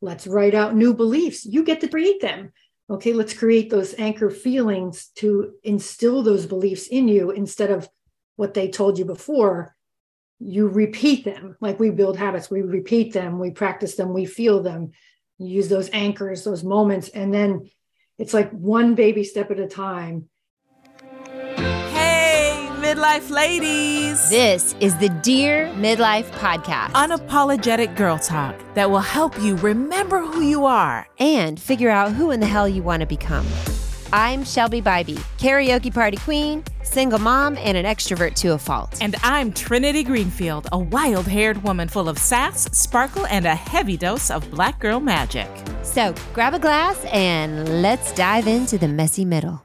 let's write out new beliefs. You get to create them. Okay, let's create those anchor feelings to instill those beliefs in you instead of what they told you before. You repeat them like we build habits, we repeat them, we practice them, we feel them. You use those anchors, those moments, and then it's like one baby step at a time midlife ladies. This is the Dear Midlife Podcast. Unapologetic girl talk that will help you remember who you are and figure out who in the hell you want to become. I'm Shelby Bybee, karaoke party queen, single mom, and an extrovert to a fault. And I'm Trinity Greenfield, a wild haired woman full of sass, sparkle, and a heavy dose of black girl magic. So grab a glass and let's dive into the messy middle.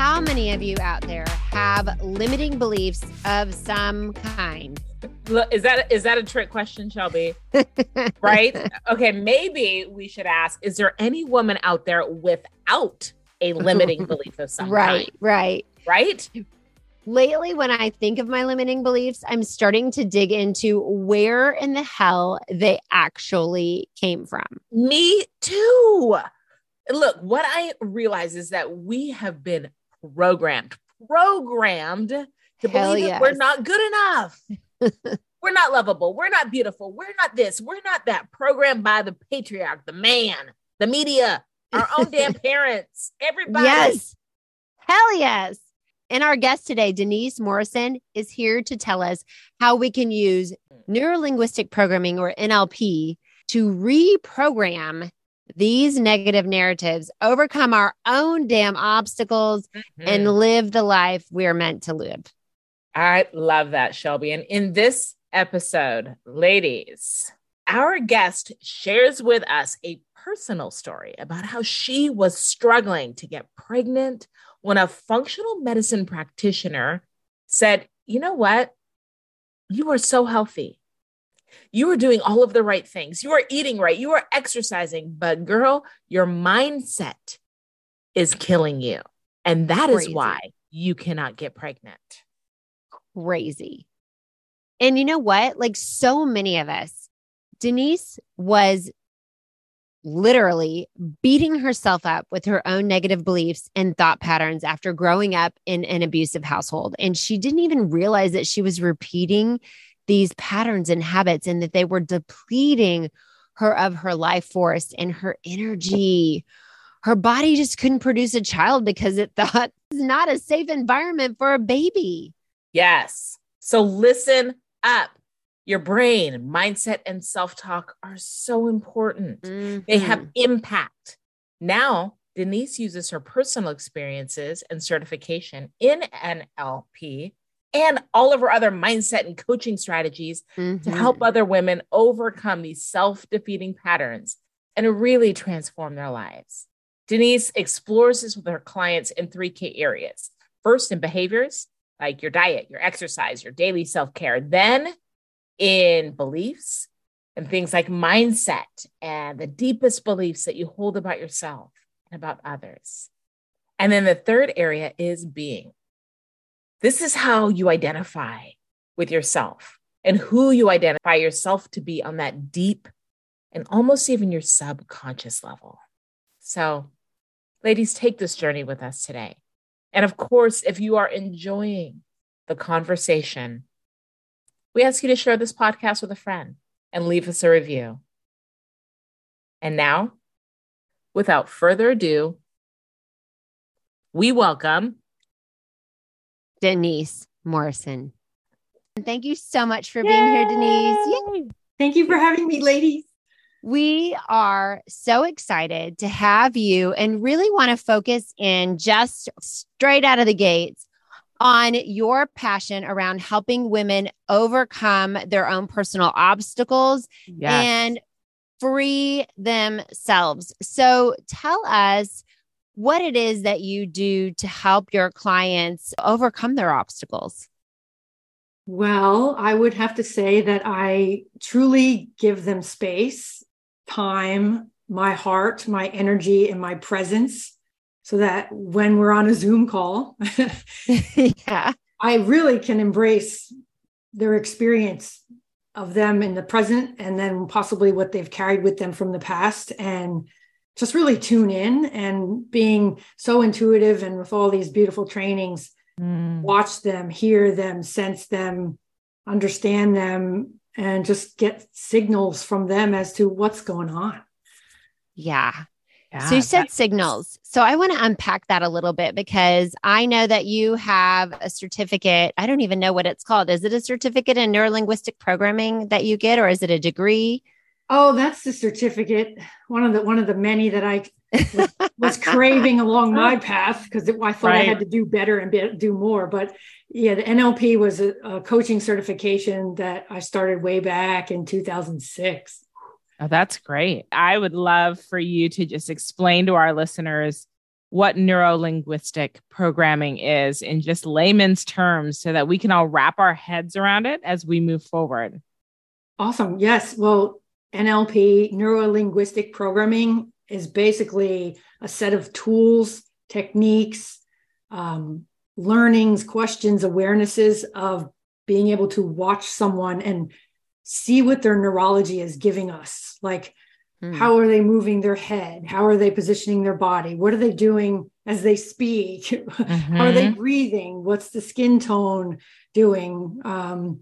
How many of you out there have limiting beliefs of some kind? Look, is that is that a trick question, Shelby? right? Okay, maybe we should ask: Is there any woman out there without a limiting belief of some right, kind? Right, right, right. Lately, when I think of my limiting beliefs, I'm starting to dig into where in the hell they actually came from. Me too. Look, what I realize is that we have been programmed, programmed to Hell believe yes. we're not good enough. we're not lovable. We're not beautiful. We're not this. We're not that. Programmed by the patriarch, the man, the media, our own damn parents, everybody. Yes. Hell yes. And our guest today, Denise Morrison, is here to tell us how we can use neurolinguistic programming or NLP to reprogram these negative narratives, overcome our own damn obstacles, mm-hmm. and live the life we're meant to live. I love that, Shelby. And in this episode, ladies, our guest shares with us a personal story about how she was struggling to get pregnant when a functional medicine practitioner said, You know what? You are so healthy you are doing all of the right things. You are eating right. You are exercising. But girl, your mindset is killing you. And that Crazy. is why you cannot get pregnant. Crazy. And you know what? Like so many of us, Denise was literally beating herself up with her own negative beliefs and thought patterns after growing up in an abusive household. And she didn't even realize that she was repeating these patterns and habits and that they were depleting her of her life force and her energy. Her body just couldn't produce a child because it thought it's not a safe environment for a baby. Yes. So listen up. Your brain, mindset, and self talk are so important. Mm-hmm. They have impact. Now, Denise uses her personal experiences and certification in NLP and all of our other mindset and coaching strategies mm-hmm. to help other women overcome these self defeating patterns and really transform their lives. Denise explores this with her clients in three key areas first, in behaviors like your diet, your exercise, your daily self care, then in beliefs and things like mindset and the deepest beliefs that you hold about yourself and about others. And then the third area is being this is how you identify with yourself and who you identify yourself to be on that deep and almost even your subconscious level. So, ladies, take this journey with us today. And of course, if you are enjoying the conversation, we ask you to share this podcast with a friend and leave us a review. And now, without further ado, we welcome Denise Morrison. Thank you so much for Yay! being here, Denise. Yay! Thank you for having me, ladies. We are so excited to have you and really want to focus in just straight out of the gates on your passion around helping women overcome their own personal obstacles yes. and free themselves. So tell us what it is that you do to help your clients overcome their obstacles. Well, I would have to say that I truly give them space, time, my heart, my energy, and my presence so that when we're on a Zoom call, yeah. I really can embrace their experience of them in the present and then possibly what they've carried with them from the past and just really tune in and being so intuitive and with all these beautiful trainings mm. watch them hear them sense them understand them and just get signals from them as to what's going on yeah yeah, so you said signals. So I want to unpack that a little bit because I know that you have a certificate. I don't even know what it's called. Is it a certificate in neurolinguistic programming that you get, or is it a degree? Oh, that's the certificate. One of the one of the many that I was, was craving along my path because I thought right. I had to do better and be, do more. But yeah, the NLP was a, a coaching certification that I started way back in 2006. Oh, that's great. I would love for you to just explain to our listeners what neuro linguistic programming is in just layman's terms so that we can all wrap our heads around it as we move forward. Awesome. Yes. Well, NLP, neurolinguistic programming, is basically a set of tools, techniques, um, learnings, questions, awarenesses of being able to watch someone and see what their neurology is giving us. Like, mm. how are they moving their head? How are they positioning their body? What are they doing as they speak? Mm-hmm. are they breathing? What's the skin tone doing? Um,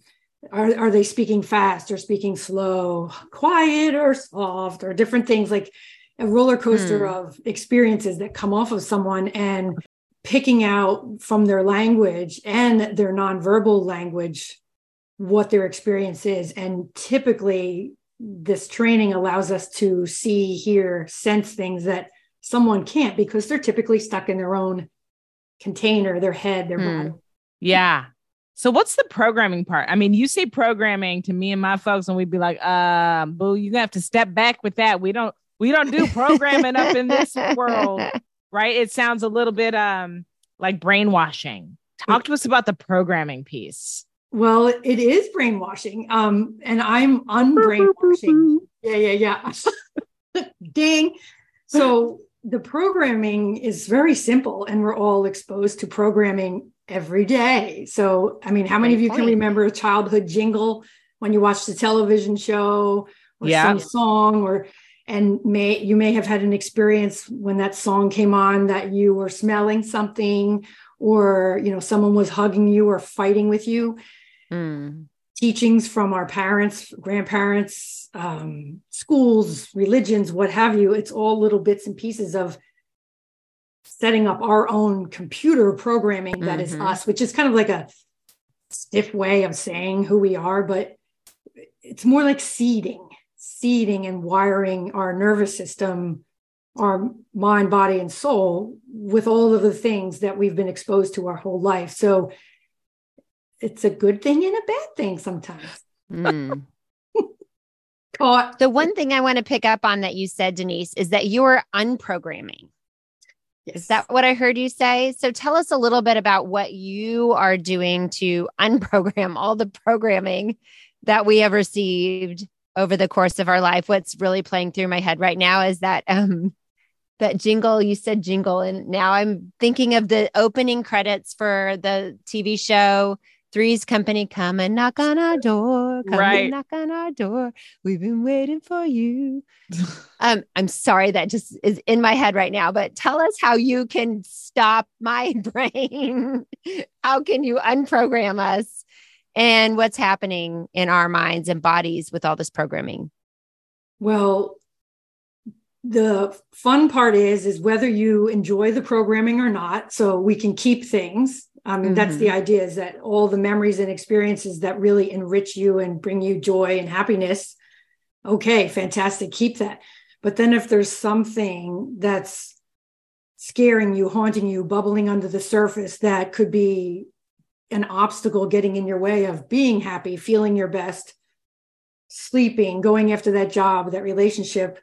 are, are they speaking fast or speaking slow, quiet or soft, or different things like a roller coaster mm. of experiences that come off of someone and picking out from their language and their nonverbal language what their experience is. And typically, this training allows us to see, hear, sense things that someone can't because they're typically stuck in their own container, their head, their hmm. body. Yeah. So what's the programming part? I mean, you say programming to me and my folks, and we'd be like, uh, boo, you have to step back with that. We don't we don't do programming up in this world. Right. It sounds a little bit um like brainwashing. Talk to us about the programming piece. Well, it is brainwashing. Um, and I'm unbrainwashing. yeah, yeah, yeah. Ding. So the programming is very simple, and we're all exposed to programming every day. So, I mean, how many of you can remember a childhood jingle when you watched a television show or yeah. some song or and may you may have had an experience when that song came on that you were smelling something or you know someone was hugging you or fighting with you mm. teachings from our parents, grandparents, um, schools, religions, what have you. It's all little bits and pieces of setting up our own computer programming that mm-hmm. is us, which is kind of like a stiff way of saying who we are, but it's more like seeding, seeding and wiring our nervous system, our mind, body, and soul with all of the things that we've been exposed to our whole life. So it's a good thing and a bad thing sometimes. Mm. Caught. The one thing I want to pick up on that you said, Denise, is that you're unprogramming. Yes. Is that what I heard you say? So tell us a little bit about what you are doing to unprogram all the programming that we have received over the course of our life. What's really playing through my head right now is that um that jingle you said jingle and now I'm thinking of the opening credits for the TV show Three's Company, come and knock on our door. Come right. and knock on our door. We've been waiting for you. um, I'm sorry that just is in my head right now, but tell us how you can stop my brain. how can you unprogram us and what's happening in our minds and bodies with all this programming? Well, the fun part is is whether you enjoy the programming or not so we can keep things I mean, mm-hmm. that's the idea is that all the memories and experiences that really enrich you and bring you joy and happiness. Okay, fantastic. Keep that. But then if there's something that's scaring you, haunting you, bubbling under the surface that could be an obstacle getting in your way of being happy, feeling your best, sleeping, going after that job, that relationship,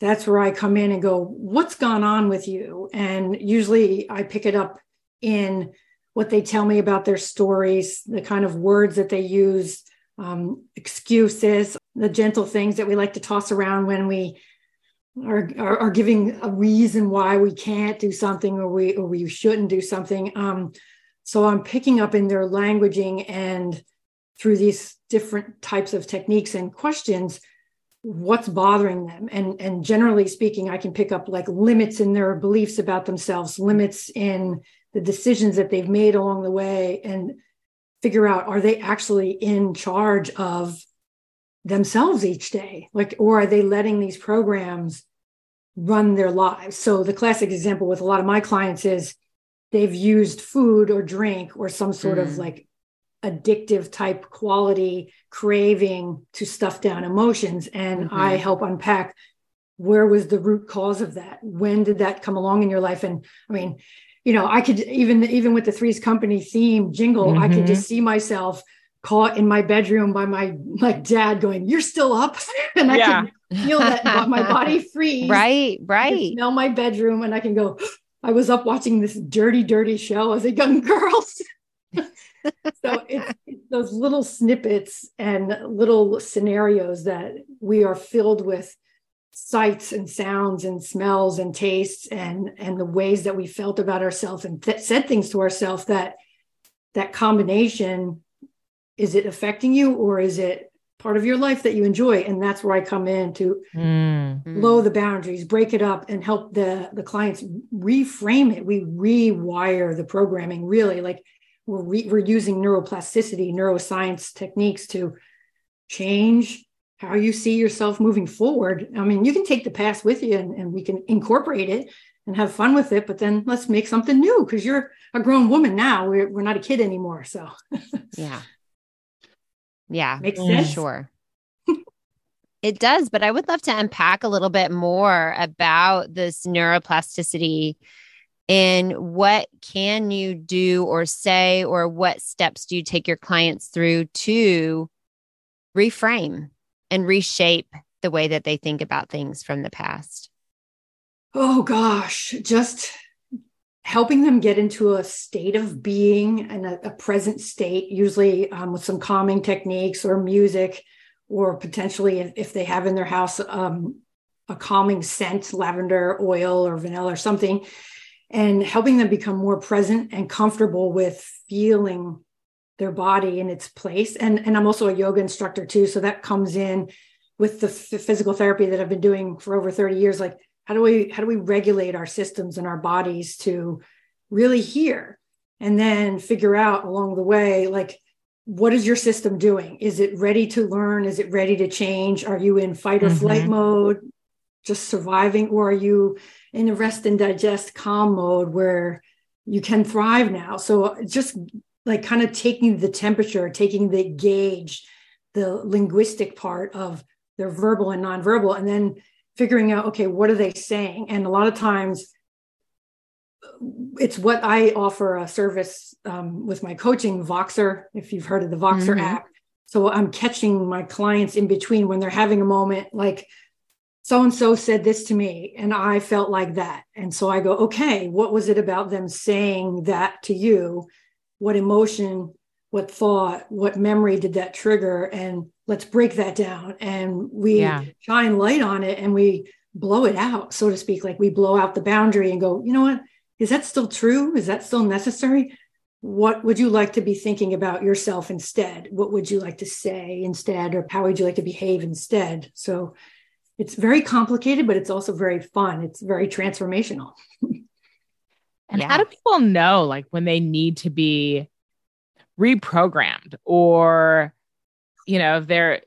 that's where I come in and go, What's gone on with you? And usually I pick it up in what they tell me about their stories, the kind of words that they use, um, excuses, the gentle things that we like to toss around when we are, are, are, giving a reason why we can't do something or we or we shouldn't do something. Um, so I'm picking up in their languaging and through these different types of techniques and questions what's bothering them and and generally speaking i can pick up like limits in their beliefs about themselves limits in the decisions that they've made along the way and figure out are they actually in charge of themselves each day? Like or are they letting these programs run their lives? So the classic example with a lot of my clients is they've used food or drink or some sort mm. of like addictive type quality craving to stuff down emotions. And mm-hmm. i help unpack where was the root cause of that? When did that come along in your life? And i mean you know i could even even with the threes company theme jingle mm-hmm. i could just see myself caught in my bedroom by my like dad going you're still up and i yeah. can feel that my body freeze right right Now my bedroom and i can go i was up watching this dirty dirty show as a young girl so it's, it's, those little snippets and little scenarios that we are filled with sights and sounds and smells and tastes and and the ways that we felt about ourselves and th- said things to ourselves that that combination is it affecting you or is it part of your life that you enjoy? And that's where i come in to mm. lower the boundaries break it up and help the the clients reframe it. We rewire the programming really. Like we're, re- we're using neuroplasticity, neuroscience techniques to change how you see yourself moving forward. I mean, you can take the past with you and, and we can incorporate it and have fun with it, but then let's make something new because you're a grown woman now. We're, we're not a kid anymore. So, yeah. Yeah. Makes sense. Sure. it does, but I would love to unpack a little bit more about this neuroplasticity and what can you do or say or what steps do you take your clients through to reframe and reshape the way that they think about things from the past. Oh gosh. Just helping them get into a state of being and a, a present state usually um, with some calming techniques or music or potentially if, if they have in their house um, a calming scent lavender oil or vanilla or something and helping them become more present and comfortable with feeling their body in its place. And, and I'm also a yoga instructor too. So that comes in with the f- physical therapy that I've been doing for over 30 years. Like, how do we, how do we regulate our systems and our bodies to really hear and then figure out along the way, like, what is your system doing? Is it ready to learn? Is it ready to change? Are you in fight or mm-hmm. flight mode, just surviving? Or are you in a rest and digest calm mode where you can thrive now. So just like kind of taking the temperature, taking the gauge, the linguistic part of their verbal and nonverbal, and then figuring out, okay, what are they saying? And a lot of times it's what I offer a service um, with my coaching, Voxer, if you've heard of the Voxer mm-hmm. app. So I'm catching my clients in between when they're having a moment like, so and so said this to me and I felt like that. And so I go, okay, what was it about them saying that to you? What emotion, what thought, what memory did that trigger? And let's break that down. And we yeah. shine light on it and we blow it out, so to speak. Like we blow out the boundary and go, you know what? Is that still true? Is that still necessary? What would you like to be thinking about yourself instead? What would you like to say instead? Or how would you like to behave instead? So it's very complicated, but it's also very fun. It's very transformational. and yeah. how do people know like when they need to be reprogrammed or you know, if they're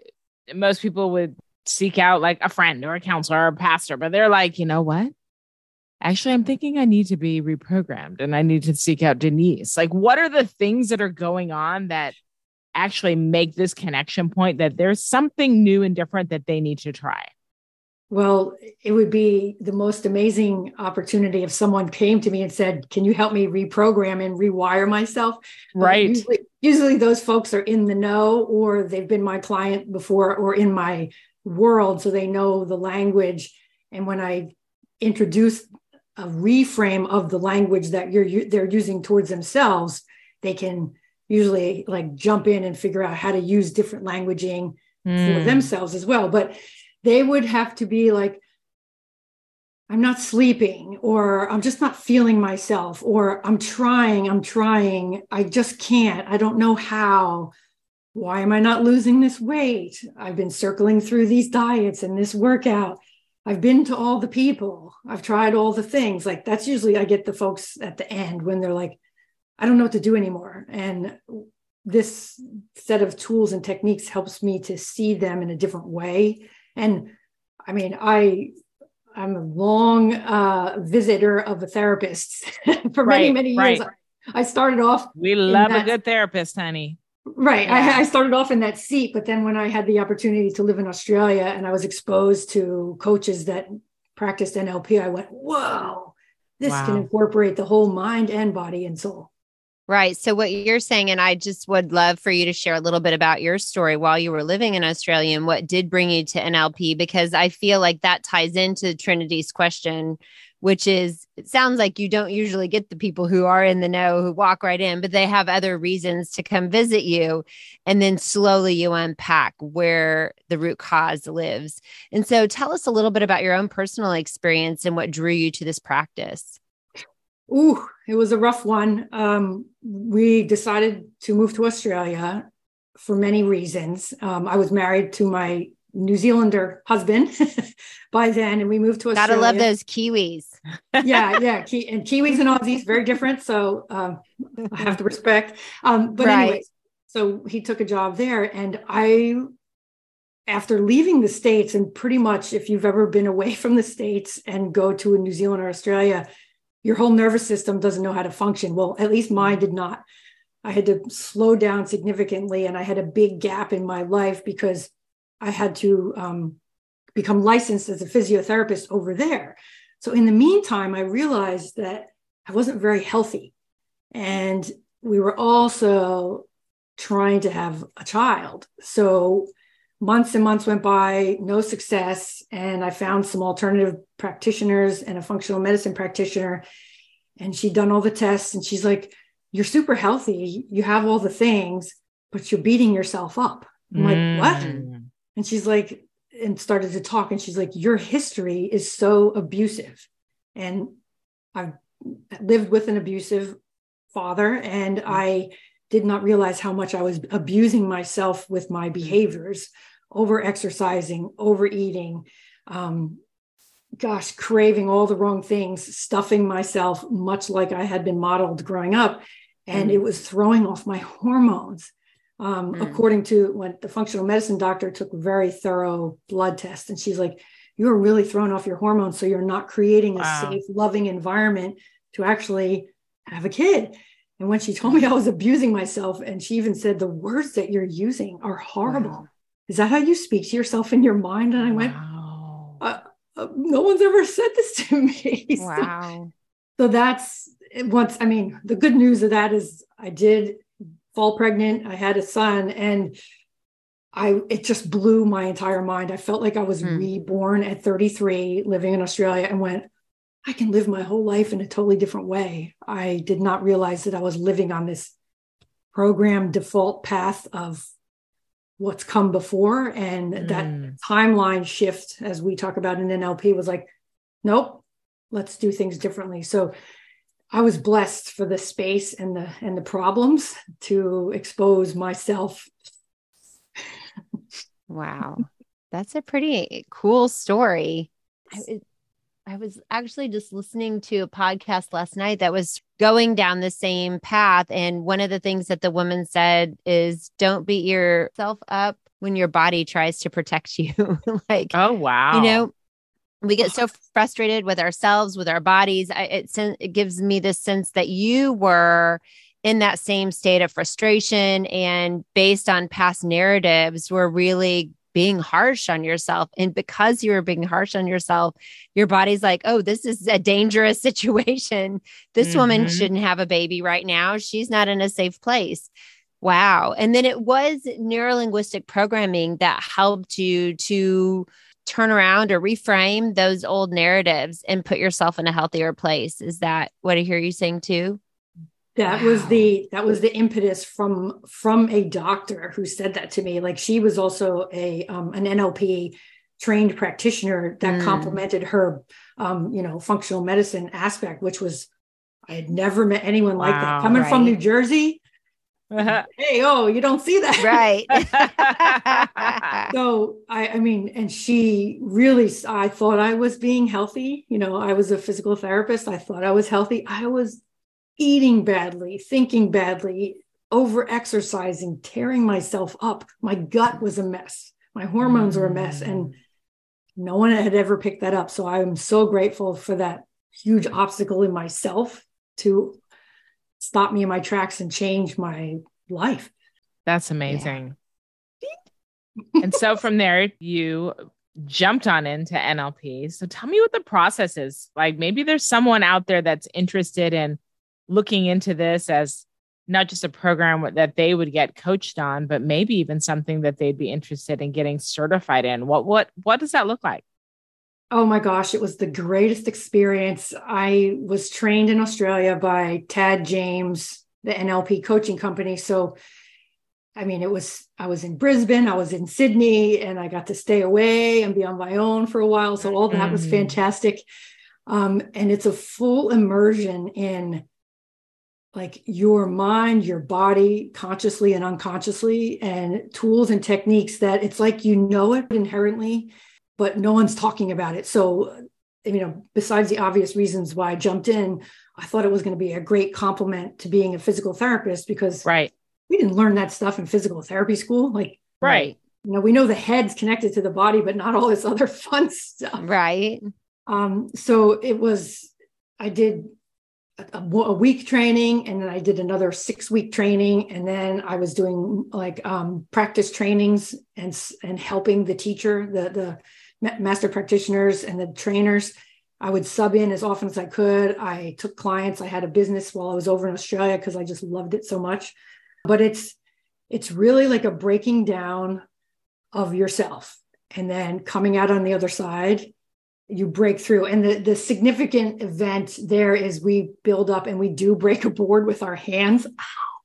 most people would seek out like a friend or a counselor or a pastor, but they're like, you know what? Actually, I'm thinking I need to be reprogrammed and I need to seek out Denise. Like, what are the things that are going on that actually make this connection point that there's something new and different that they need to try? Well, it would be the most amazing opportunity if someone came to me and said, Can you help me reprogram and rewire myself? Right. Usually, usually, those folks are in the know or they've been my client before or in my world. So they know the language. And when I introduce a reframe of the language that you're they're using towards themselves, they can usually like jump in and figure out how to use different languaging mm. for themselves as well. But they would have to be like, I'm not sleeping, or I'm just not feeling myself, or I'm trying, I'm trying, I just can't, I don't know how. why am I not losing this weight? I've been circling through these diets and this workout. I've been to all the people. I've tried all the things. Like that's usually I get the folks at the end when they're like, I don't know what to do anymore. And this set of tools and techniques helps me to see them in a different way. And I mean, I I'm a long uh, visitor of a therapist for right, many many years. Right. I started off. We love that, a good therapist, honey. Right. Yeah. I, I, started off in that seat, but then when I had the opportunity to live in Australia and I was exposed to coaches that practiced NLP, I went, "Whoa, this wow. can incorporate the whole mind and body and soul." Right. So, what you're saying, and I just would love for you to share a little bit about your story while you were living in Australia and what did bring you to NLP, because I feel like that ties into Trinity's question, which is it sounds like you don't usually get the people who are in the know who walk right in, but they have other reasons to come visit you. And then slowly you unpack where the root cause lives. And so, tell us a little bit about your own personal experience and what drew you to this practice. Ooh, it was a rough one. Um, we decided to move to Australia for many reasons. Um, I was married to my New Zealander husband by then, and we moved to Australia. Gotta love those Kiwis. yeah, yeah, Ki- and Kiwis and Aussies very different, so um, I have to respect. Um, but right. anyway, so he took a job there, and I, after leaving the states, and pretty much if you've ever been away from the states and go to a New Zealand or Australia, your whole nervous system doesn't know how to function. Well, at least mine did not. I had to slow down significantly, and I had a big gap in my life because I had to um, become licensed as a physiotherapist over there. So, in the meantime, I realized that I wasn't very healthy. And we were also trying to have a child. So, months and months went by, no success. And I found some alternative practitioners and a functional medicine practitioner. And she'd done all the tests and she's like, You're super healthy. You have all the things, but you're beating yourself up. I'm mm. like, What? And she's like, and started to talk. And she's like, Your history is so abusive. And I've lived with an abusive father and mm. I did not realize how much I was abusing myself with my mm. behaviors over exercising, overeating, um, gosh, craving all the wrong things, stuffing myself, much like I had been modeled growing up. And mm. it was throwing off my hormones. Um, mm. According to when the functional medicine doctor took very thorough blood test, and she's like, You're really throwing off your hormones. So you're not creating a wow. safe, loving environment to actually have a kid. And when she told me I was abusing myself, and she even said, The words that you're using are horrible. Wow is that how you speak to yourself in your mind? And I went, wow. uh, uh, no one's ever said this to me. Wow. so, so that's once, I mean, the good news of that is I did fall pregnant. I had a son and I, it just blew my entire mind. I felt like I was mm. reborn at 33 living in Australia and went, I can live my whole life in a totally different way. I did not realize that I was living on this program default path of what's come before. And mm. that timeline shift as we talk about in nlp was like nope let's do things differently. So i was blessed for the space and the and the problems to expose myself. Wow. That's a pretty cool story. I, I was actually just listening to a podcast last night that was going down the same path. And one of the things that the woman said is don't beat yourself up when your body tries to protect you. like, oh, wow. You know, we get so frustrated with ourselves, with our bodies. I, it, it gives me this sense that you were in that same state of frustration and based on past narratives were really being harsh on yourself. And because you were being harsh on yourself, your body's like, oh, this is a dangerous situation. This mm-hmm. woman shouldn't have a baby right now. She's not in a safe place. Wow. And then it was neurolinguistic programming that helped you to turn around or reframe those old narratives and put yourself in a healthier place. Is that what I hear you saying too? That wow. was the that was the impetus from from a doctor who said that to me like she was also a um, an nlp trained practitioner that mm. complemented her um, you know functional medicine aspect which was i had never met anyone wow, like that coming right. from new jersey hey, oh, you don't see that. Right. so I, I mean, and she really, I thought I was being healthy. You know, I was a physical therapist. I thought I was healthy. I was eating badly, thinking badly, over exercising, tearing myself up. My gut was a mess. My hormones were a mess. Mm. And no one had ever picked that up. So I'm so grateful for that huge obstacle in myself to stop me in my tracks and change my life. That's amazing. Yeah. and so from there, you jumped on into NLP. So tell me what the process is. Like maybe there's someone out there that's interested in looking into this as not just a program that they would get coached on, but maybe even something that they'd be interested in getting certified in. What what what does that look like? Oh my gosh, it was the greatest experience. I was trained in Australia by Tad James, the NLP coaching company. So, I mean, it was, I was in Brisbane, I was in Sydney, and I got to stay away and be on my own for a while. So, all that mm-hmm. was fantastic. Um, and it's a full immersion in like your mind, your body, consciously and unconsciously, and tools and techniques that it's like you know it inherently but no one's talking about it. So, you know, besides the obvious reasons why I jumped in, I thought it was going to be a great complement to being a physical therapist because right. we didn't learn that stuff in physical therapy school. Like, right. You know, we know the head's connected to the body, but not all this other fun stuff. Right. Um, so it was, I did a, a, week training and then I did another six week training. And then I was doing like um, practice trainings and, and helping the teacher, the, the, master practitioners and the trainers. I would sub in as often as I could. I took clients. I had a business while I was over in Australia because I just loved it so much. But it's it's really like a breaking down of yourself and then coming out on the other side you break through. And the, the significant event there is we build up and we do break a board with our hands.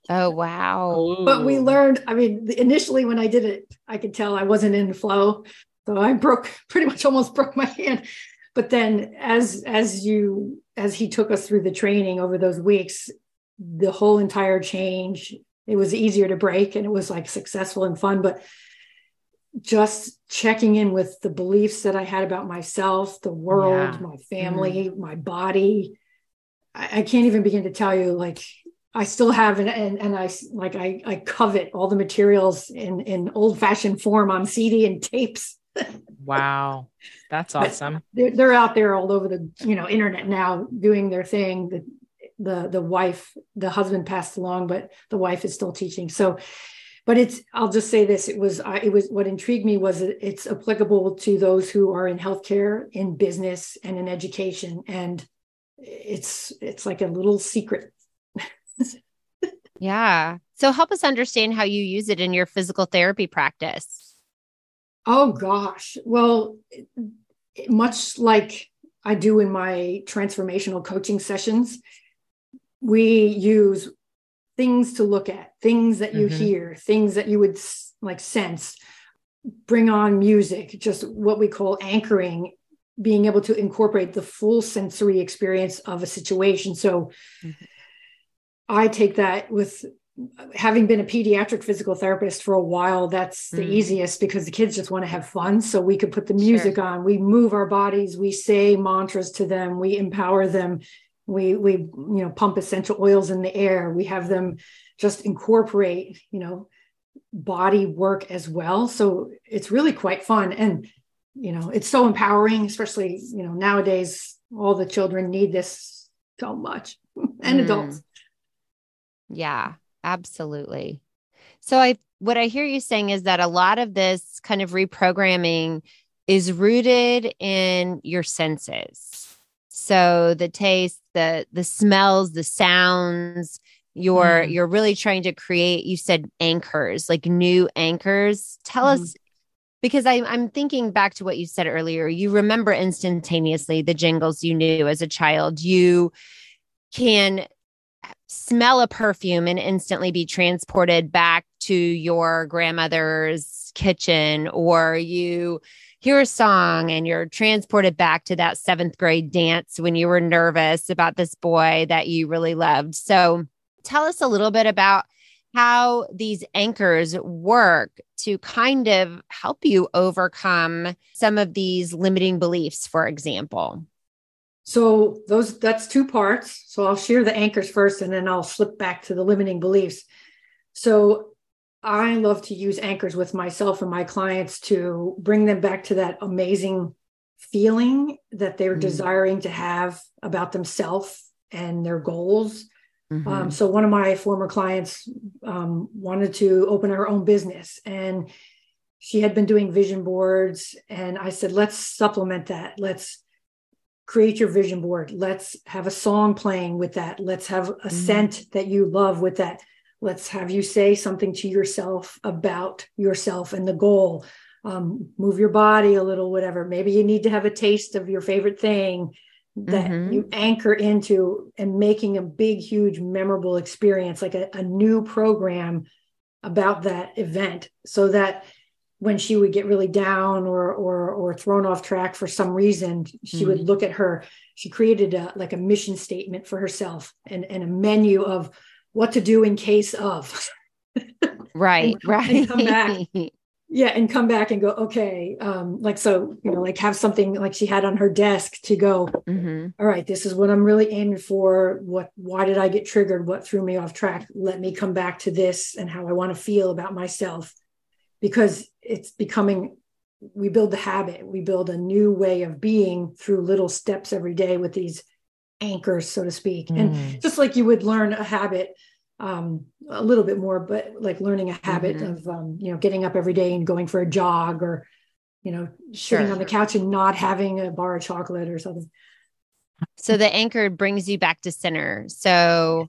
Oh wow. But we learned i mean initially when i did it i could tell i wasn't in flow. So I broke pretty much almost broke my hand. But then as as you as he took us through the training over those weeks, the whole entire change, it was easier to break and it was like successful and fun. But just checking in with the beliefs that I had about myself, the world, yeah. my family, mm-hmm. my body. I, I can't even begin to tell you like I still have and, and and I like I I covet all the materials in in old fashioned form on CD and tapes wow. That's awesome. They're, they're, out there all over the, you know, internet now doing their thing. The, the, the wife, the husband passed along, but the wife is still teaching. So, but it's, I'll just say this. It was, it was, what intrigued me was it's applicable to those who are in healthcare, in business and in education. And it's, it's like a little secret. yeah. So help us understand how you use it in your physical therapy practice. Oh gosh. Well, much like I do in my transformational coaching sessions, we use things to look at, things that you mm-hmm. hear, things that you would like sense, bring on music, just what we call anchoring, being able to incorporate the full sensory experience of a situation. So mm-hmm. I take that with having been a pediatric physical therapist for a while, that's the mm. easiest because the kids just want to have fun. So we could put the music sure. on, we move our bodies, we say mantras to them, we empower them, we we you know pump essential oils in the air, we have them just incorporate, you know, body work as well. So it's really quite fun. And you know, it's so empowering, especially, you know, nowadays all the children need this so much and mm. adults. Yeah. Absolutely. So I what I hear you saying is that a lot of this kind of reprogramming is rooted in your senses. So the taste, the the smells, the sounds, you're mm. you're really trying to create you said anchors, like new anchors. Tell mm. us because I, I'm thinking back to what you said earlier. You remember instantaneously the jingles you knew as a child. You can smell a perfume and instantly be transported back to your grandmother's kitchen or you hear a song and you're transported back to that seventh grade dance when you were nervous about this boy that you really loved. So tell us a little bit about how these anchors work to kind of help you overcome some of these limiting beliefs, for example. So those that's two parts. So I'll share the anchors first and then I'll flip back to the limiting beliefs. So I love to use anchors with myself and my clients to bring them back to that amazing feeling that they're mm. desiring to have about themselves and their goals. Mm-hmm. Um, so one of my former clients um, wanted to open her own business and she had been doing vision boards and i said let's supplement that let's create your vision board let's have a song playing with that let's have a mm-hmm. scent that you love with that let's have you say something to yourself about yourself and the goal um, move your body a little whatever maybe you need to have a taste of your favorite thing that mm-hmm. you anchor into and making a big huge memorable experience like a, a new program about that event so that when she would get really down or or or thrown off track for some reason she mm-hmm. would look at her she created a like a mission statement for herself and and a menu of what to do in case of. Right right and come back. Yeah and come back and go okay um like so you know like have something like she had on her desk to go mm-hmm. All right this is what i'm really aiming for. What why did i get triggered? What threw me off track? Let me come back to this and how i want to feel about myself. Because it's becoming we build the habit. We build a new way of being through little steps every day with these anchors so to speak mm. and just like you would learn a habit um, a little bit more, but like learning a habit mm-hmm. of, um, you know, getting up every day and going for a jog or, you know, sure. sitting on the couch and not having a bar of chocolate or something. So the anchor brings you back to center. So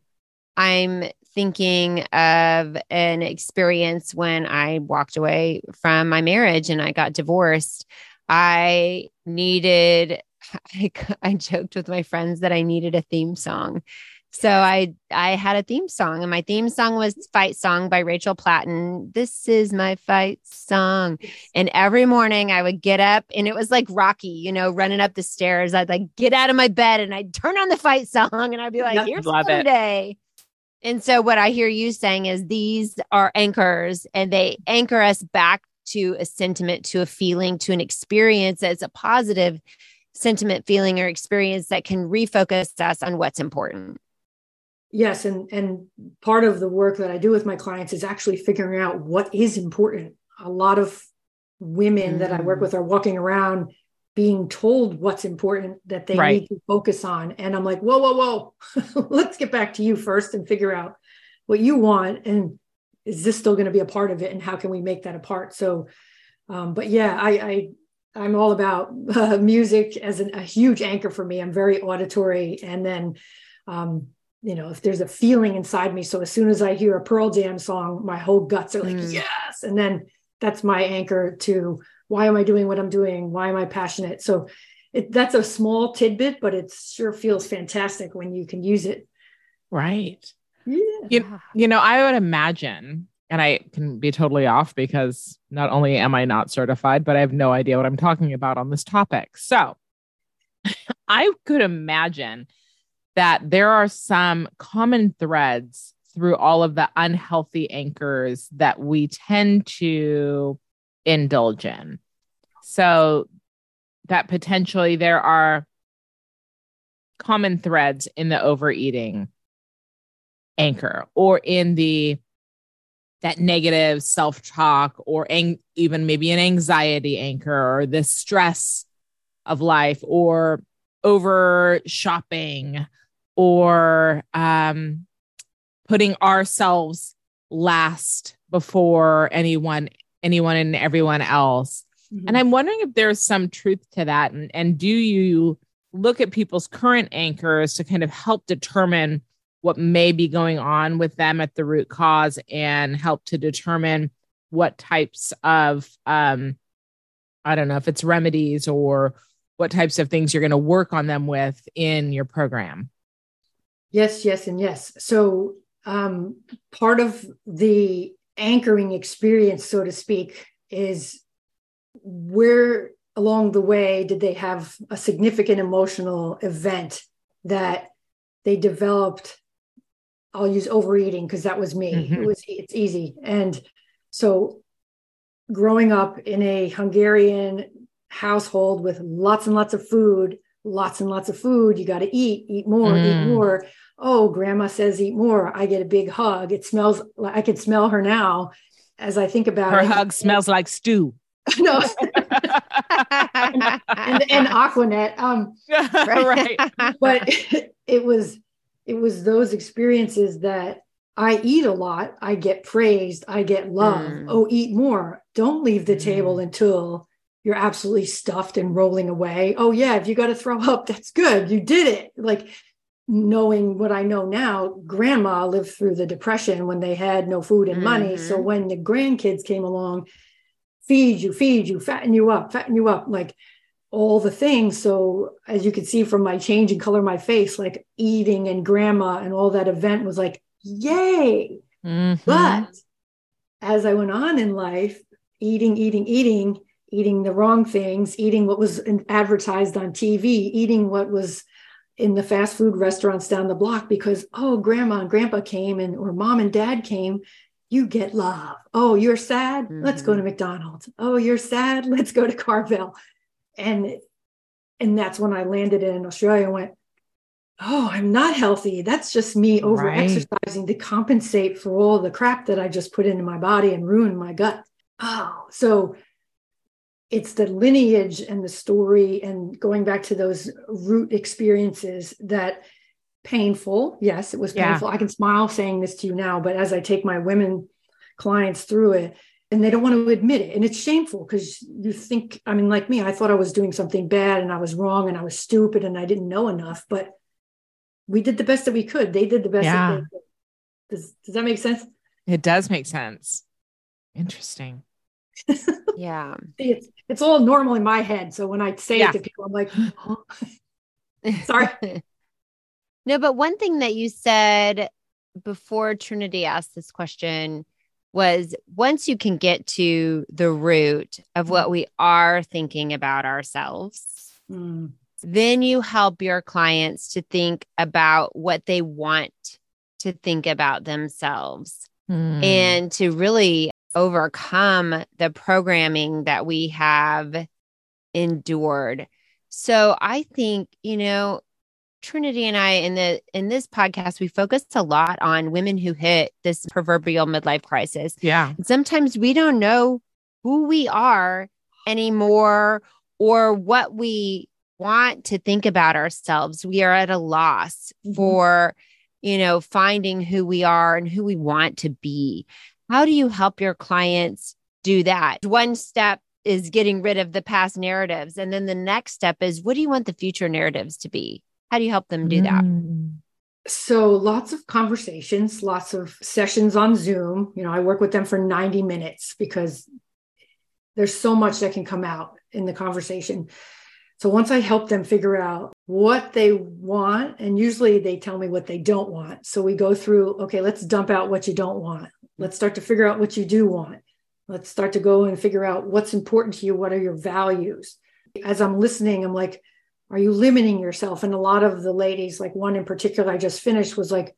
I'm thinking of an experience when I walked away from my marriage and I got divorced. I needed, I, I joked with my friends that I needed a theme song so I I had a theme song, and my theme song was "Fight Song" by Rachel Platten. This is my fight song, and every morning I would get up, and it was like Rocky, you know, running up the stairs. I'd like get out of my bed, and I'd turn on the fight song, and I'd be like, "Here's another day." And so what I hear you saying is these are anchors, and they anchor us back to a sentiment, to a feeling, to an experience that's a positive sentiment, feeling, or experience that can refocus us on what's important yes and and part of the work that i do with my clients is actually figuring out what is important a lot of women mm-hmm. that i work mm. with are walking around being told what's important that they right. need to focus on and i'm like whoa whoa whoa let's get back to you first and figure out what you want and is this still going to be a part of it and how can we make that a part so um, but yeah i i i'm all about uh, music as an, a huge anchor for me i'm very auditory and then um, you know, if there's a feeling inside me. So as soon as I hear a Pearl Jam song, my whole guts are like, mm. yes. And then that's my anchor to why am I doing what I'm doing? Why am I passionate? So it, that's a small tidbit, but it sure feels fantastic when you can use it. Right. Yeah. You, you know, I would imagine, and I can be totally off because not only am I not certified, but I have no idea what I'm talking about on this topic. So I could imagine that there are some common threads through all of the unhealthy anchors that we tend to indulge in. So that potentially there are common threads in the overeating anchor or in the that negative self-talk or ang- even maybe an anxiety anchor or the stress of life or over shopping or um, putting ourselves last before anyone anyone and everyone else mm-hmm. and i'm wondering if there's some truth to that and, and do you look at people's current anchors to kind of help determine what may be going on with them at the root cause and help to determine what types of um i don't know if it's remedies or what types of things you're going to work on them with in your program Yes, yes, and yes. So um, part of the anchoring experience, so to speak, is where along the way did they have a significant emotional event that they developed I'll use overeating because that was me. Mm-hmm. It was it's easy. And so growing up in a Hungarian household with lots and lots of food, lots and lots of food, you got to eat, eat more, mm. eat more. Oh, grandma says eat more. I get a big hug. It smells like I can smell her now as I think about her it. hug smells like stew. no. and, and, and Aquanet. Um, right. but it, it was it was those experiences that I eat a lot, I get praised, I get love. Mm. Oh, eat more. Don't leave the mm. table until you're absolutely stuffed and rolling away. Oh, yeah, if you got to throw up, that's good. You did it. Like knowing what I know now, grandma lived through the depression when they had no food and money. Mm-hmm. So when the grandkids came along, feed you, feed you, fatten you up, fatten you up. Like all the things. So as you can see from my change in color, my face, like eating and grandma and all that event was like, yay. Mm-hmm. But as I went on in life, eating, eating, eating, eating the wrong things, eating what was advertised on TV, eating what was in the fast food restaurants down the block because, oh, grandma and grandpa came and or mom and dad came, you get love. Oh, you're sad? Mm-hmm. Let's go to mm-hmm. McDonald's. Oh, you're sad? Let's go to Carvel and and that's when I landed in Australia and went, oh, I'm not healthy. That's just me over exercising right. to compensate for all the crap that I just put into my body and ruined my gut. Oh, so it's the lineage and the story and going back to those root experiences that painful. Yes, it was painful. Yeah. I can smile saying this to you now, but as I take my women clients through it, and they don't want to admit it. And it's shameful because you think, I mean, like me, I thought I was doing something bad and I was wrong and I was stupid and I didn't know enough, but we did the best that we could. They did the best yeah. that they could. Does, does that make sense? It does make sense. Interesting. yeah. it's, it's all normal in my head. So when I say yeah. it to people, I'm like, oh. sorry. no, but one thing that you said before Trinity asked this question was once you can get to the root of what we are thinking about ourselves, mm. then you help your clients to think about what they want to think about themselves mm. and to really overcome the programming that we have endured. So I think, you know, Trinity and I in the in this podcast we focused a lot on women who hit this proverbial midlife crisis. Yeah. And sometimes we don't know who we are anymore or what we want to think about ourselves. We are at a loss mm-hmm. for you know finding who we are and who we want to be. How do you help your clients do that? One step is getting rid of the past narratives and then the next step is what do you want the future narratives to be? How do you help them do that? Mm. So lots of conversations, lots of sessions on Zoom. You know, I work with them for 90 minutes because there's so much that can come out in the conversation. So once I help them figure out what they want, and usually they tell me what they don't want. So we go through, okay, let's dump out what you don't want. Let's start to figure out what you do want. Let's start to go and figure out what's important to you. What are your values? As I'm listening, I'm like, are you limiting yourself? And a lot of the ladies like one in particular i just finished was like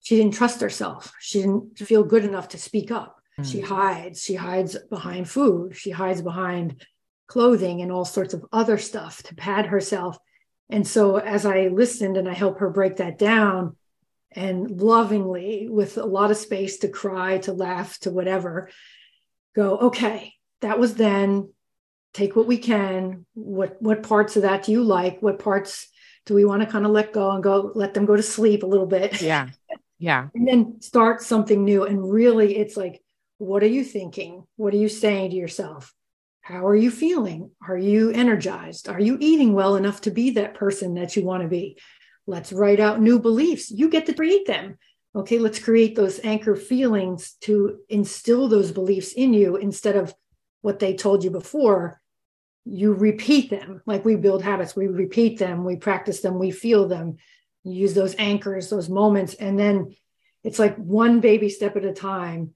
she didn't trust herself. She didn't feel good enough to speak up. Mm. she hides. She hides behind food. She hides behind clothing and all sorts of other stuff to pad herself. And so as i listened and i helped her break that down and lovingly with a lot of space to cry to laugh to whatever go okay that was then take what we can. What what parts of that do you like? What parts do we want to kind of let go and go let them go to sleep a little bit? Yeah. Yeah. And then start something new. And really it's like what are you thinking? What are you saying to yourself? How are you feeling? Are you energized? Are you eating well enough to be that person that you want to be? Let's write out new beliefs. You get to create them. Okay let's create those anchor feelings to instill those beliefs in you instead of what they told you before, you repeat them. Like we build habits, we repeat them, we practice them, we feel them, you use those anchors, those moments. And then it's like one baby step at a time.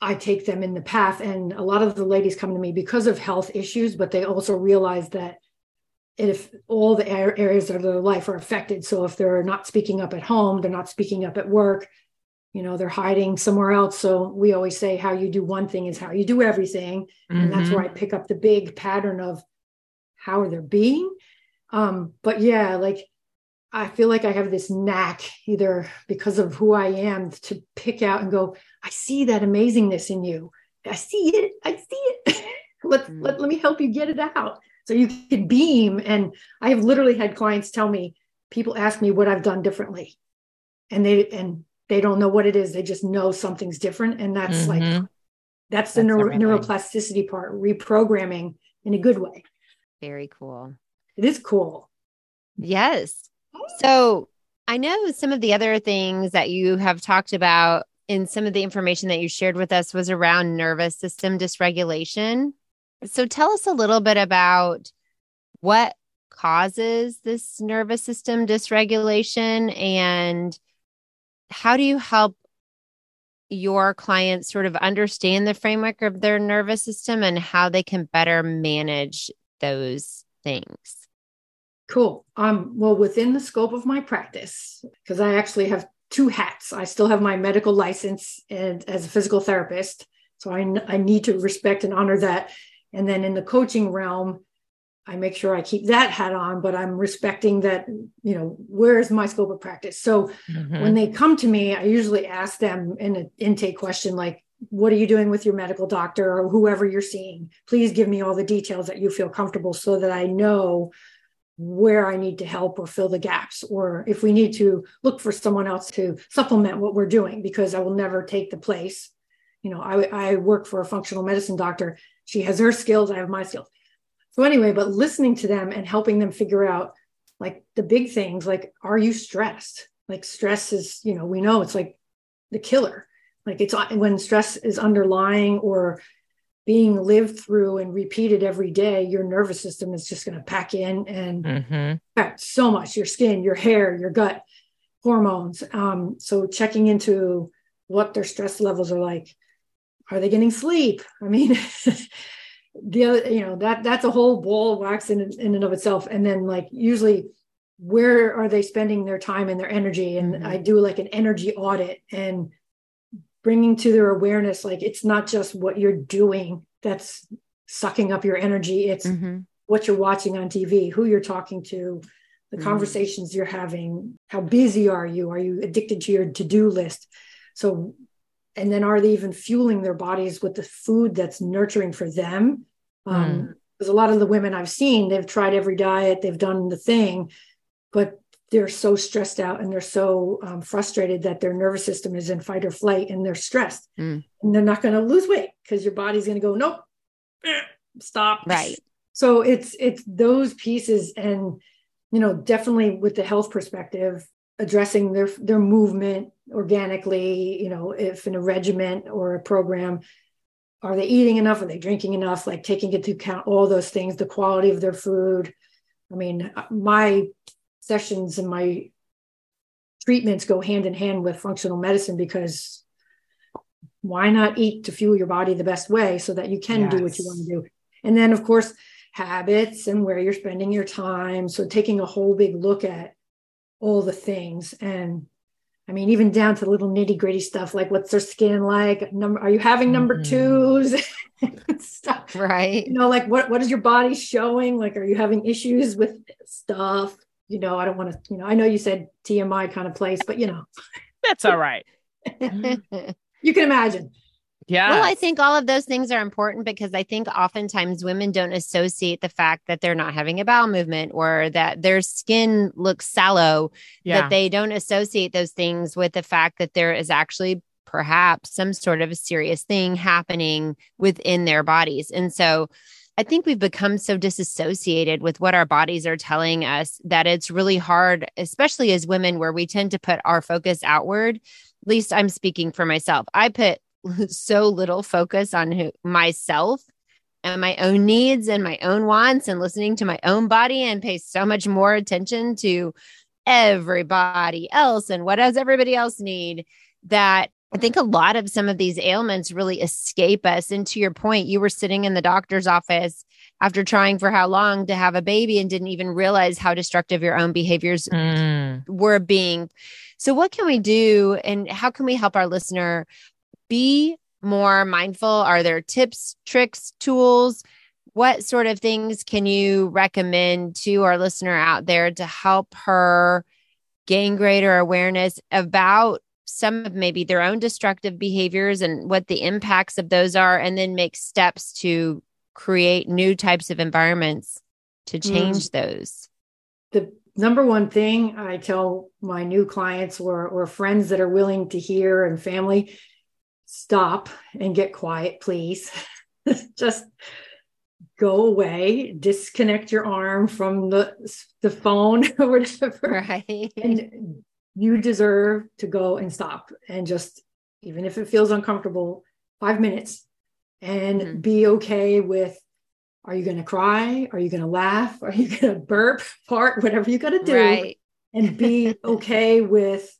I take them in the path. And a lot of the ladies come to me because of health issues, but they also realize that if all the areas of their life are affected. So if they're not speaking up at home, they're not speaking up at work, you know, they're hiding somewhere else. So we always say how you do one thing is how you do everything. Mm-hmm. And that's where I pick up the big pattern of how are they're being. Um, but yeah, like I feel like I have this knack, either because of who I am, to pick out and go, I see that amazingness in you. I see it. I see it. let, mm. let, let me help you get it out. So you can beam. And I have literally had clients tell me, people ask me what I've done differently. And they and they don't know what it is. They just know something's different. And that's mm-hmm. like that's the neuro, neuroplasticity part, reprogramming in a good way. Very cool. It is cool. Yes. So I know some of the other things that you have talked about in some of the information that you shared with us was around nervous system dysregulation. So tell us a little bit about what causes this nervous system dysregulation and how do you help your clients sort of understand the framework of their nervous system and how they can better manage those things? Cool. Um, well, within the scope of my practice, because I actually have two hats. I still have my medical license and as a physical therapist. So I, I need to respect and honor that. And then in the coaching realm, I make sure I keep that hat on, but I'm respecting that, you know, where is my scope of practice? So mm-hmm. when they come to me, I usually ask them in an intake question like, what are you doing with your medical doctor or whoever you're seeing? Please give me all the details that you feel comfortable so that I know where I need to help or fill the gaps, or if we need to look for someone else to supplement what we're doing, because I will never take the place. You know, I, I work for a functional medicine doctor. She has her skills, I have my skills. So, anyway, but listening to them and helping them figure out like the big things, like, are you stressed? Like, stress is, you know, we know it's like the killer. Like, it's when stress is underlying or being lived through and repeated every day, your nervous system is just going to pack in and mm-hmm. affect so much your skin, your hair, your gut, hormones. Um, so checking into what their stress levels are like. Are they getting sleep? I mean, the other, you know, that that's a whole ball of wax in, in and of itself. And then like usually where are they spending their time and their energy? And mm-hmm. I do like an energy audit and bringing to their awareness like it's not just what you're doing that's sucking up your energy it's mm-hmm. what you're watching on tv who you're talking to the mm-hmm. conversations you're having how busy are you are you addicted to your to-do list so and then are they even fueling their bodies with the food that's nurturing for them um, mm. because a lot of the women i've seen they've tried every diet they've done the thing but they're so stressed out and they're so um, frustrated that their nervous system is in fight or flight and they're stressed mm. and they're not going to lose weight because your body's going to go nope stop right so it's it's those pieces and you know definitely with the health perspective addressing their their movement organically you know if in a regiment or a program are they eating enough? Are they drinking enough? Like taking into account all those things the quality of their food. I mean my sessions and my treatments go hand in hand with functional medicine because why not eat to fuel your body the best way so that you can yes. do what you want to do? And then of course habits and where you're spending your time. So taking a whole big look at all the things and I mean, even down to the little nitty gritty stuff like what's their skin like? Number, are you having number mm-hmm. twos? stuff, right? You know, like what what is your body showing? Like, are you having issues with stuff? you know, I don't want to, you know, I know you said TMI kind of place, but you know, that's all right. you can imagine. Yeah. Well, I think all of those things are important because I think oftentimes women don't associate the fact that they're not having a bowel movement or that their skin looks sallow, yeah. that they don't associate those things with the fact that there is actually perhaps some sort of a serious thing happening within their bodies. And so, I think we've become so disassociated with what our bodies are telling us that it's really hard, especially as women, where we tend to put our focus outward. At least I'm speaking for myself. I put so little focus on who, myself and my own needs and my own wants and listening to my own body and pay so much more attention to everybody else and what does everybody else need that I think a lot of some of these ailments really escape us. And to your point, you were sitting in the doctor's office after trying for how long to have a baby and didn't even realize how destructive your own behaviors mm. were being. So, what can we do and how can we help our listener be more mindful? Are there tips, tricks, tools? What sort of things can you recommend to our listener out there to help her gain greater awareness about some of maybe their own destructive behaviors and what the impacts of those are, and then make steps to create new types of environments to mm. change mm. those? The number one thing I tell my new clients or, or friends that are willing to hear and family stop and get quiet, please. Just go away, disconnect your arm from the, the phone or whatever. Right. And you deserve to go and stop and just, even if it feels uncomfortable, five minutes and mm-hmm. be okay with are you going to cry? Are you going to laugh? Are you going to burp, fart, whatever you got to do? Right. And be okay with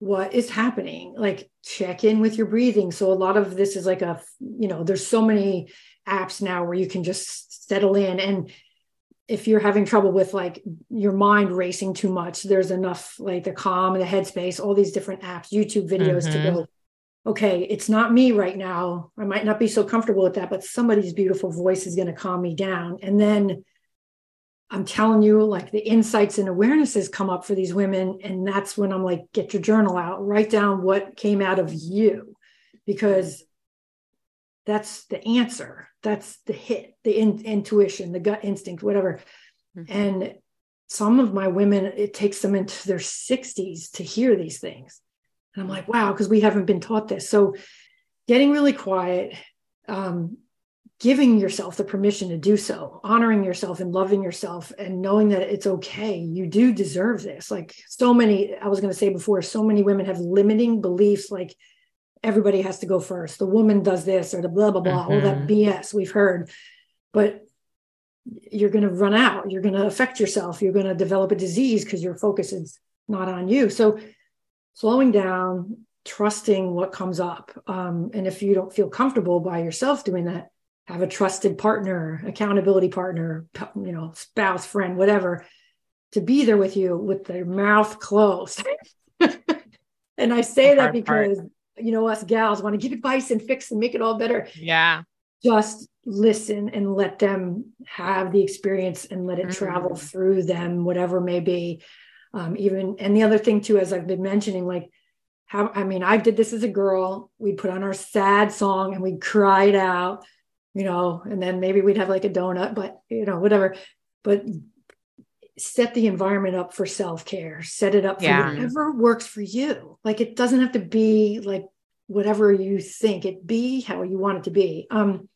what is happening. Like check in with your breathing. So a lot of this is like a, you know, there's so many apps now where you can just settle in. And if you're having trouble with like your mind racing too much, there's enough like the calm and the headspace, all these different apps, YouTube videos mm-hmm. to go okay, it's not me right now. I might not be so comfortable with that, but somebody's beautiful voice is going to calm me down. And then I'm telling you, like the insights and awarenesses come up for these women. And that's when I'm like, get your journal out, write down what came out of you, because that's the answer. That's the hit, the in, intuition, the gut instinct, whatever. Mm-hmm. And some of my women, it takes them into their 60s to hear these things. And I'm like, wow, because we haven't been taught this. So getting really quiet, um, giving yourself the permission to do so, honoring yourself and loving yourself and knowing that it's okay. You do deserve this. Like so many, I was going to say before, so many women have limiting beliefs like everybody has to go first. The woman does this or the blah, blah, blah, mm-hmm. all that mm-hmm. BS we've heard. But you're going to run out. You're going to affect yourself. You're going to develop a disease because your focus is not on you. So slowing down, trusting what comes up. Um, and if you don't feel comfortable by yourself doing that, have a trusted partner, accountability partner, you know, spouse, friend, whatever, to be there with you with their mouth closed. and I say that because, part. you know, us gals want to give advice and fix and make it all better. Yeah. Just listen and let them have the experience and let it mm. travel through them, whatever may be um, even and the other thing too as i've been mentioning like how i mean i did this as a girl we'd put on our sad song and we'd cry it out you know and then maybe we'd have like a donut but you know whatever but set the environment up for self-care set it up for yeah. whatever works for you like it doesn't have to be like whatever you think it be how you want it to be um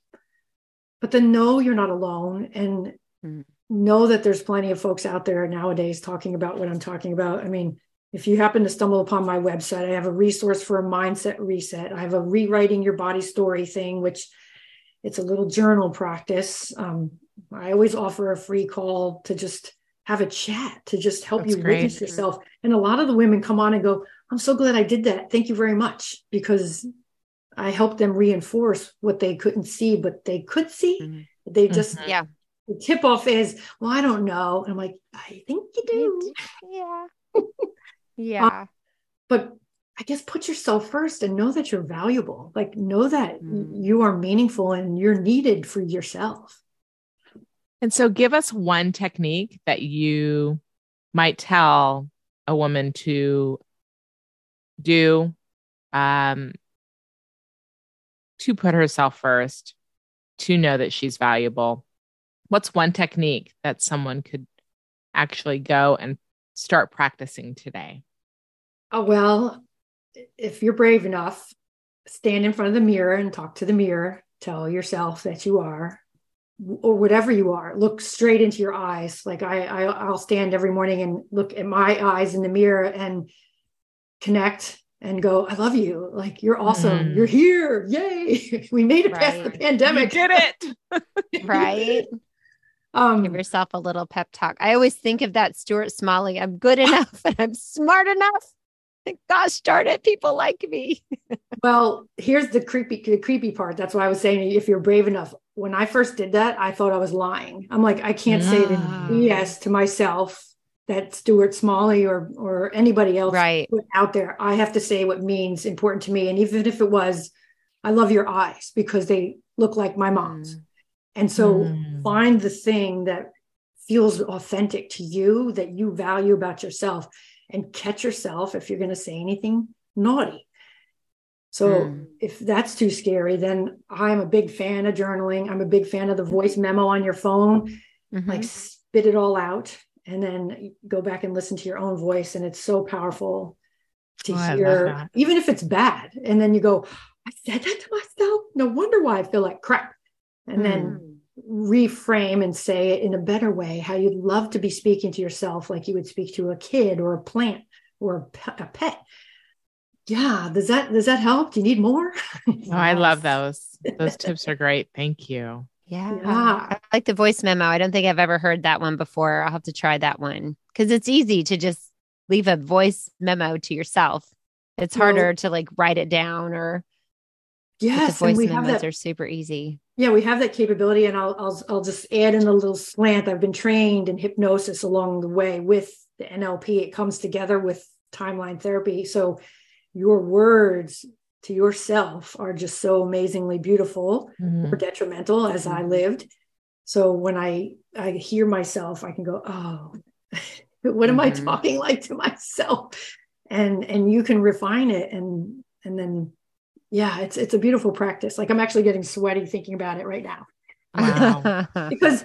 but then know you're not alone and mm know that there's plenty of folks out there nowadays talking about what I'm talking about. I mean, if you happen to stumble upon my website, I have a resource for a mindset reset. I have a rewriting your body story thing, which it's a little journal practice. Um, I always offer a free call to just have a chat to just help That's you great. witness yourself. And a lot of the women come on and go, I'm so glad I did that. Thank you very much. Because I helped them reinforce what they couldn't see, but they could see. Mm-hmm. They just mm-hmm. yeah the tip off is, well, I don't know. And I'm like, I think you do. Yeah. yeah. Uh, but I guess put yourself first and know that you're valuable. Like, know that mm. you are meaningful and you're needed for yourself. And so, give us one technique that you might tell a woman to do um, to put herself first, to know that she's valuable what's one technique that someone could actually go and start practicing today? Oh, well, if you're brave enough, stand in front of the mirror and talk to the mirror. Tell yourself that you are, or whatever you are. Look straight into your eyes. Like I, I I'll stand every morning and look at my eyes in the mirror and connect and go, I love you. Like you're awesome. Mm. You're here. Yay. we made it right. past the pandemic. You did it. right. Um, Give yourself a little pep talk. I always think of that Stuart Smalley. I'm good enough and I'm smart enough. Gosh darn it, people like me. well, here's the creepy the creepy part. That's why I was saying if you're brave enough. When I first did that, I thought I was lying. I'm like, I can't say the yes to myself that Stuart Smalley or or anybody else right. put out there. I have to say what means important to me. And even if it was, I love your eyes because they look like my mom's. Mm. And so mm. find the thing that feels authentic to you that you value about yourself and catch yourself if you're going to say anything naughty. So mm. if that's too scary, then I'm a big fan of journaling. I'm a big fan of the voice memo on your phone. Mm-hmm. Like spit it all out and then go back and listen to your own voice. And it's so powerful to oh, hear, even if it's bad. And then you go, I said that to myself. No wonder why I feel like crap. And mm. then reframe and say it in a better way how you'd love to be speaking to yourself like you would speak to a kid or a plant or a pet. Yeah does that does that help? Do you need more? Oh, i love those. Those tips are great. Thank you. Yeah. yeah. I like the voice memo. I don't think i've ever heard that one before. I'll have to try that one. Because it's easy to just leave a voice memo to yourself. It's harder well, to like write it down or yes the voice memos that, are super easy yeah, we have that capability, and I'll, I'll I'll just add in a little slant. I've been trained in hypnosis along the way with the NLP. It comes together with timeline therapy. So your words to yourself are just so amazingly beautiful mm-hmm. or detrimental as I mm-hmm. lived. So when I I hear myself, I can go, oh, what am mm-hmm. I talking like to myself? And and you can refine it and and then yeah, it's it's a beautiful practice. Like I'm actually getting sweaty thinking about it right now. Wow. because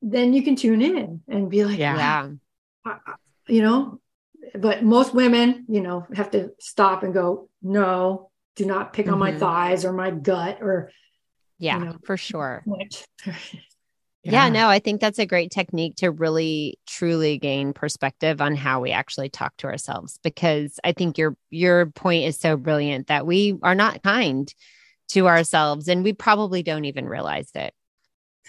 then you can tune in and be like, yeah, you know, but most women, you know, have to stop and go, no, do not pick mm-hmm. on my mm-hmm. thighs or my gut or, yeah, you know, for sure. Yeah. yeah, no, I think that's a great technique to really truly gain perspective on how we actually talk to ourselves because I think your your point is so brilliant that we are not kind to ourselves and we probably don't even realize it.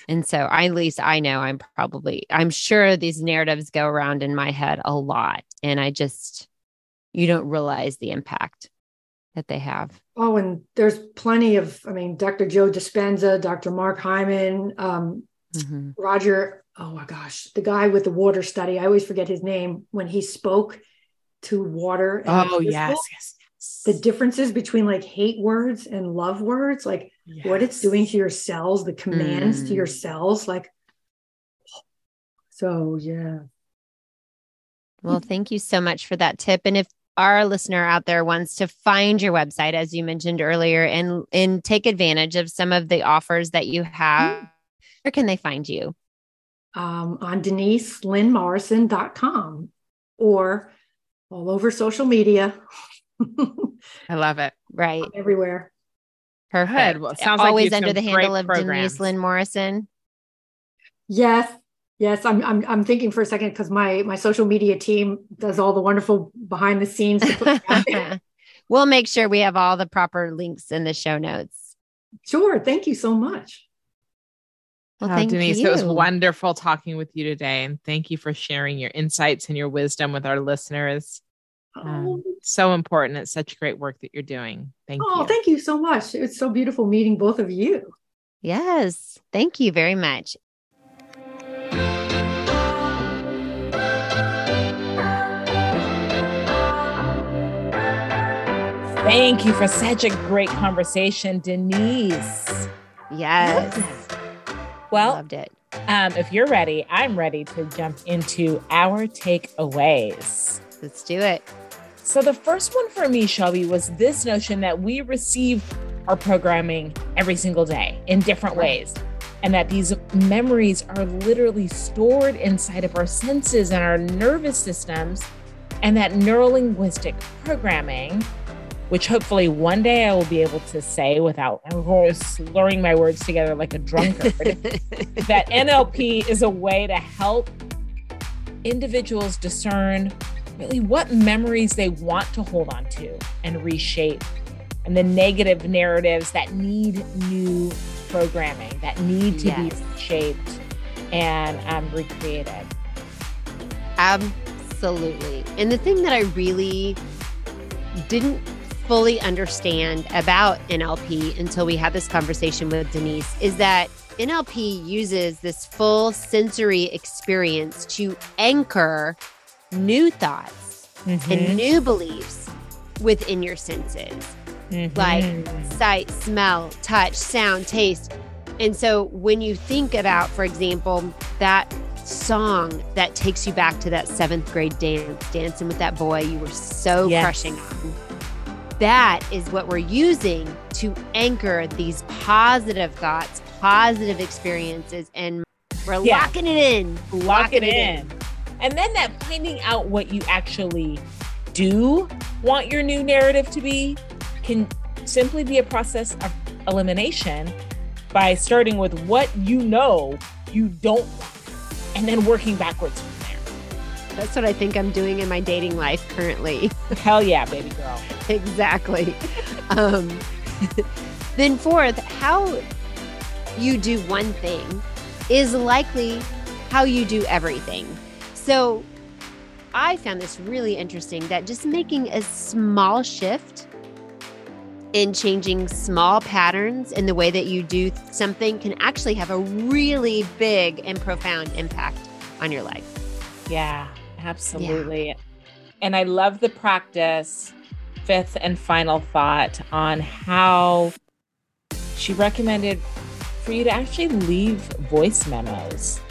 And so I, at least I know I'm probably I'm sure these narratives go around in my head a lot and I just you don't realize the impact that they have. Oh, and there's plenty of, I mean, Dr. Joe Dispenza, Dr. Mark Hyman, um, mm-hmm. Roger, oh my gosh, the guy with the water study, I always forget his name when he spoke to water. Oh, yes, yes, yes. The differences between like hate words and love words, like yes. what it's doing to your cells, the commands mm. to your mm. cells, like, so yeah. Well, thank you so much for that tip. And if our listener out there wants to find your website, as you mentioned earlier, and and take advantage of some of the offers that you have, mm where can they find you? Um, on deniselynmorrison.com or all over social media. I love it. Right. Everywhere. Perfect. Well, sounds Always like under the handle of programs. Denise Lynn Morrison. Yes. Yes, I'm I'm I'm thinking for a second because my my social media team does all the wonderful behind the scenes. we'll make sure we have all the proper links in the show notes. Sure. Thank you so much. Well, oh, Denise, you. it was wonderful talking with you today. And thank you for sharing your insights and your wisdom with our listeners. Um, oh. so important. It's such great work that you're doing. Thank oh, you. Oh, thank you so much. It's so beautiful meeting both of you. Yes. Thank you very much. Thank you for such a great conversation, Denise. Yes. Well, loved it. Um, if you're ready, I'm ready to jump into our takeaways. Let's do it. So, the first one for me, Shelby, was this notion that we receive our programming every single day in different right. ways, and that these memories are literally stored inside of our senses and our nervous systems, and that neurolinguistic programming which hopefully one day I will be able to say without slurring my words together like a drunkard, that NLP is a way to help individuals discern really what memories they want to hold on to and reshape, and the negative narratives that need new programming, that need to yes. be shaped and um, recreated. Absolutely. And the thing that I really didn't fully understand about NLP until we had this conversation with Denise is that NLP uses this full sensory experience to anchor new thoughts mm-hmm. and new beliefs within your senses, mm-hmm. like sight, smell, touch, sound, taste. And so when you think about, for example, that song that takes you back to that seventh grade dance, dancing with that boy you were so yes. crushing on that is what we're using to anchor these positive thoughts, positive experiences, and we're yeah. locking it in. Lock locking it, in. in. And then that finding out what you actually do want your new narrative to be can simply be a process of elimination by starting with what you know you don't want and then working backwards that's what I think I'm doing in my dating life currently. Hell yeah, baby girl. exactly. Um, then, fourth, how you do one thing is likely how you do everything. So, I found this really interesting that just making a small shift in changing small patterns in the way that you do something can actually have a really big and profound impact on your life. Yeah, Absolutely. Yeah. And I love the practice. Fifth and final thought on how she recommended for you to actually leave voice memos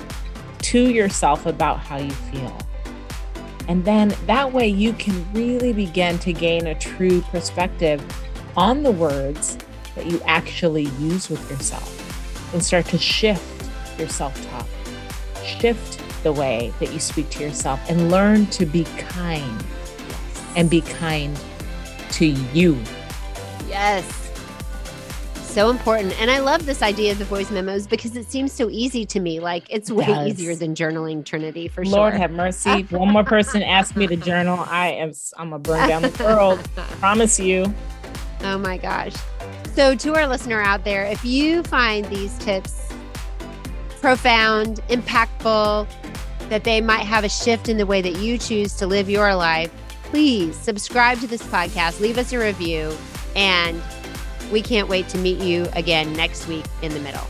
to yourself about how you feel. And then that way you can really begin to gain a true perspective on the words that you actually use with yourself and start to shift your self talk, shift the way that you speak to yourself and learn to be kind and be kind to you. Yes. So important. And I love this idea of the voice memos because it seems so easy to me. Like it's way yes. easier than journaling Trinity for sure. Lord have mercy. One more person asked me to journal. I am I'm gonna burn down the world. Promise you. Oh my gosh. So to our listener out there, if you find these tips profound, impactful, that they might have a shift in the way that you choose to live your life, please subscribe to this podcast, leave us a review, and we can't wait to meet you again next week in the middle.